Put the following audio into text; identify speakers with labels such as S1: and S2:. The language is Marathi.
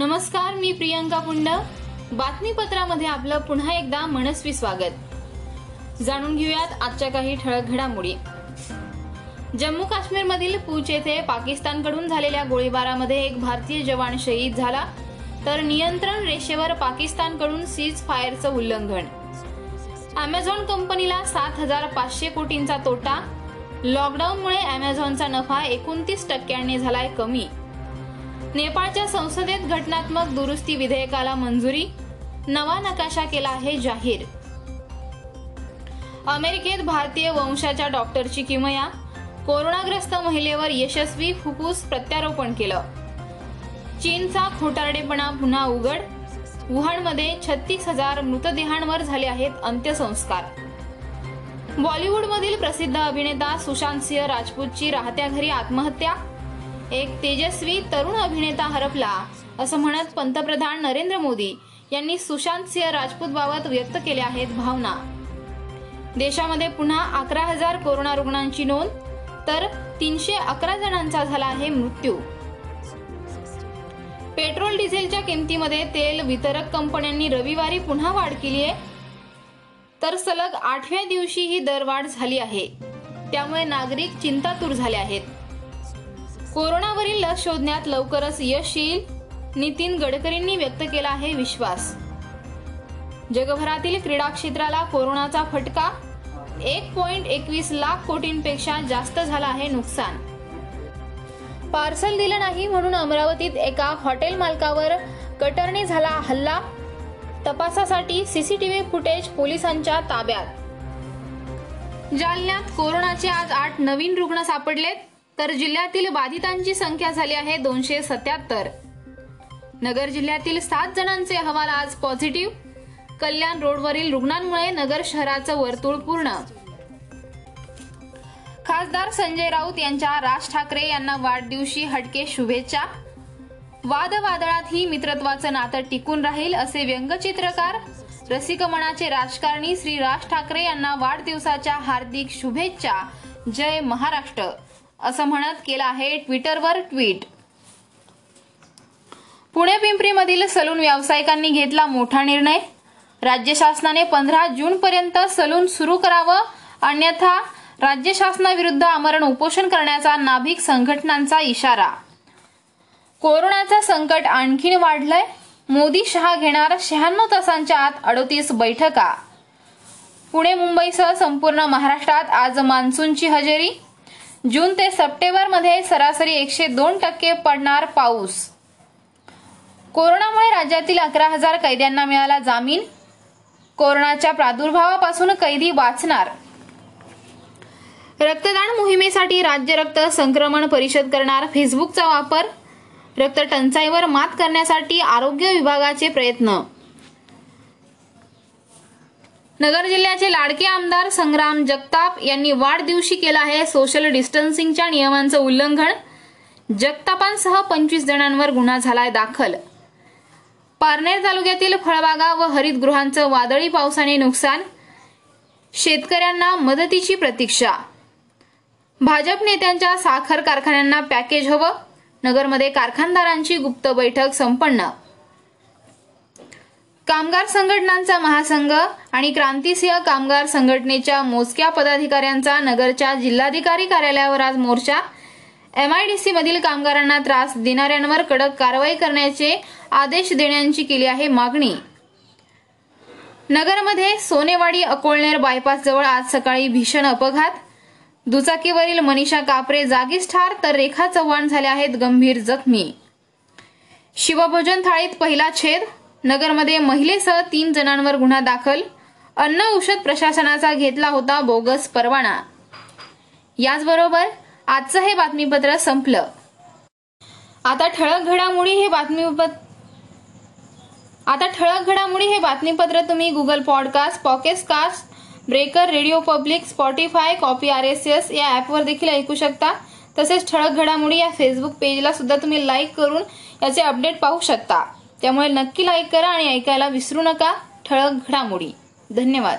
S1: नमस्कार मी प्रियंका पुंड बातमीपत्रामध्ये आपलं पुन्हा एकदा मनस्वी स्वागत. जाणून घेऊयात आजच्या काही ठळक घडामोडी. जम्मू काश्मीरमधील पूच येथे पाकिस्तानकडून झालेल्या गोळीबारामध्ये एक भारतीय जवान शहीद झाला तर नियंत्रण रेषेवर पाकिस्तानकडून सीज फायरचं उल्लंघन. अमेझॉन कंपनीला सात हजार पाचशे कोटींचा तोटा. लॉकडाऊनमुळे अमेझॉनचा नफा एकोणतीस टक्क्यांनी झालाय कमी. नेपाळच्या संसदेत घटनात्मक दुरुस्ती विधेयकाला मंजुरी नवा नकाशा केला आहे जाहीर. अमेरिकेत भारतीय वंशाच्या डॉक्टरची किमया कोरोनाग्रस्त महिलेवर यशस्वी फुफ्फुस प्रत्यारोपण केलं. चीनचा खोटारडेपणा पुन्हा उघड वुहानमध्ये छत्तीस हजार मृतदेहांवर झाले आहेत अंत्यसंस्कार. बॉलिवूडमधील प्रसिद्ध अभिनेता सुशांत सिंह राजपूतची राहत्या घरी आत्महत्या एक तेजस्वी तरुण अभिनेता हरपला असं म्हणत पंतप्रधान नरेंद्र मोदी यांनी सुशांत सिंह राजपूत बाबत व्यक्त केल्या आहेत भावना. देशामध्ये पुन्हा अकरा हजार कोरोना रुग्णांची नोंद तर तीनशे अकरा जणांचा झाला आहे मृत्यू. पेट्रोल डिझेलच्या किमतीमध्ये तेल वितरक कंपन्यांनी रविवारी पुन्हा वाढ केली आहे तर सलग आठव्या दिवशी ही दरवाढ झाली आहे. त्यामुळे नागरिक चिंतातूर झाले आहेत. कोरोनावरील लस शोधण्यात लवकरच यश येईल नितीन गडकरींनी व्यक्त केला आहे विश्वास. जगभरातील क्रीडा क्षेत्राला कोरोनाचा फटका एक पॉइंट एकवीस लाख कोटींपेक्षा जास्त झाला आहे नुकसान. पार्सल दिलं नाही म्हणून अमरावतीत एका हॉटेल मालकावर कटरने झाला हल्ला तपासासाठी सीसीटीव्ही फुटेज पोलिसांच्या ताब्यात. जालन्यात कोरोनाचे आज आठ नवीन रुग्ण सापडलेत. तर जिल्ह्यातील बाधितांची संख्या झाली आहे दोनशे सत्याहत्तर. नगर जिल्ह्यातील सात जणांचे अहवाल आज पॉझिटिव्ह. कल्याण रोडवरील रुग्णांमुळे नगर शहराचं वर्तुळ पूर्ण. खासदार संजय राऊत यांच्या राज ठाकरे यांना वाढदिवशी हटके शुभेच्छा. वादवादळातही मित्रत्वाचं नातं टिकून राहील असे व्यंगचित्रकार रसिक मनाचे राजकारणी श्री राज ठाकरे यांना वाढदिवसाच्या हार्दिक शुभेच्छा. जय महाराष्ट्र. असं म्हणत केलं आहे ट्विटरवर ट्विट. पुणे पिंपरीमधील सलून व्यावसायिकांनी घेतला मोठा निर्णय. राज्य शासनाने पंधरा जून पर्यंत सलून सुरू करावं अन्यथा राज्य शासनाविरुद्ध आमरण उपोषण करण्याचा नाभिक संघटनांचा इशारा. कोरोनाचं संकट आणखीन वाढलंय. मोदी शहा घेणार शहाण्णव तासांच्या आत अडोतीस बैठका. पुणे मुंबईसह संपूर्ण महाराष्ट्रात आज मान्सूनची हजेरी. जून ते सप्टेंबरमध्ये सरासरी एकशे दोन टक्के पडणार पाऊस. कोरोनामुळे राज्यातील अकरा हजार कैद्यांना मिळाला जामीन. कोरोनाच्या प्रादुर्भावापासून कैदी वाचणार. रक्तदान मोहिमेसाठी राज्य रक्त संक्रमण परिषद करणार फेसबुकचा वापर. रक्त टंचाईवर मात करण्यासाठी आरोग्य विभागाचे प्रयत्न. नगर जिल्ह्याचे लाडके आमदार संग्राम जगताप यांनी वाढदिवशी केलं आहे सोशल डिस्टन्सिंगच्या नियमांचं उल्लंघन. जगतापांसह पंचवीस जणांवर गुन्हा झालाय दाखल. पारनेर तालुक्यातील फळबागा व हरितगृहांचं वादळी पावसाने नुकसान. शेतकऱ्यांना मदतीची प्रतीक्षा. भाजप नेत्यांच्या साखर कारखान्यांना पॅकेज हवं. नगरमध्ये कारखानदारांची गुप्त बैठक संपन्न. कामगार संघटनांचा महासंघ आणि क्रांतिसिंह कामगार संघटनेच्या मोजक्या पदाधिकाऱ्यांचा नगरच्या जिल्हाधिकारी कार्यालयावर आज मोर्चा. एमआयडीसी मधील कामगारांना त्रास देणाऱ्यांवर कडक कारवाई करण्याचे आदेश देण्याची केली आहे मागणी. नगरमध्ये सोनेवाडी अकोळनेर बायपास जवळ आज सकाळी भीषण अपघात. दुचाकीवरील मनीषा कापरे जागीच ठार तर रेखा चव्हाण झाल्या आहेत गंभीर जखमी. शिवभोजन थाळीत पहिला छेद. नगरमध्ये महिलेसह तीन जणांवर गुन्हा दाखल. अन्न औषध प्रशासनाचा घेतला होता बोगस परवाना. याचबरोबर आजचं हे बातमीपत्र संपलं. आता ठळक घडामोडी हे बातमीपत्र आता ठळक घडामोडी हे बातमीपत्र तुम्ही Google podcast Pocket Casts Breaker radio public Spotify copy R S S या ॲपवर देखील ऐकू शकता. तसेच ठळक घडामोडी या फेसबुक पेजला सुद्धा तुम्ही लाईक करून याचे अपडेट पाहू शकता. त्यामुळे नक्की लाईक करा आणि ऐकायला विसरू नका. ठळक घडामोडी. धन्यवाद.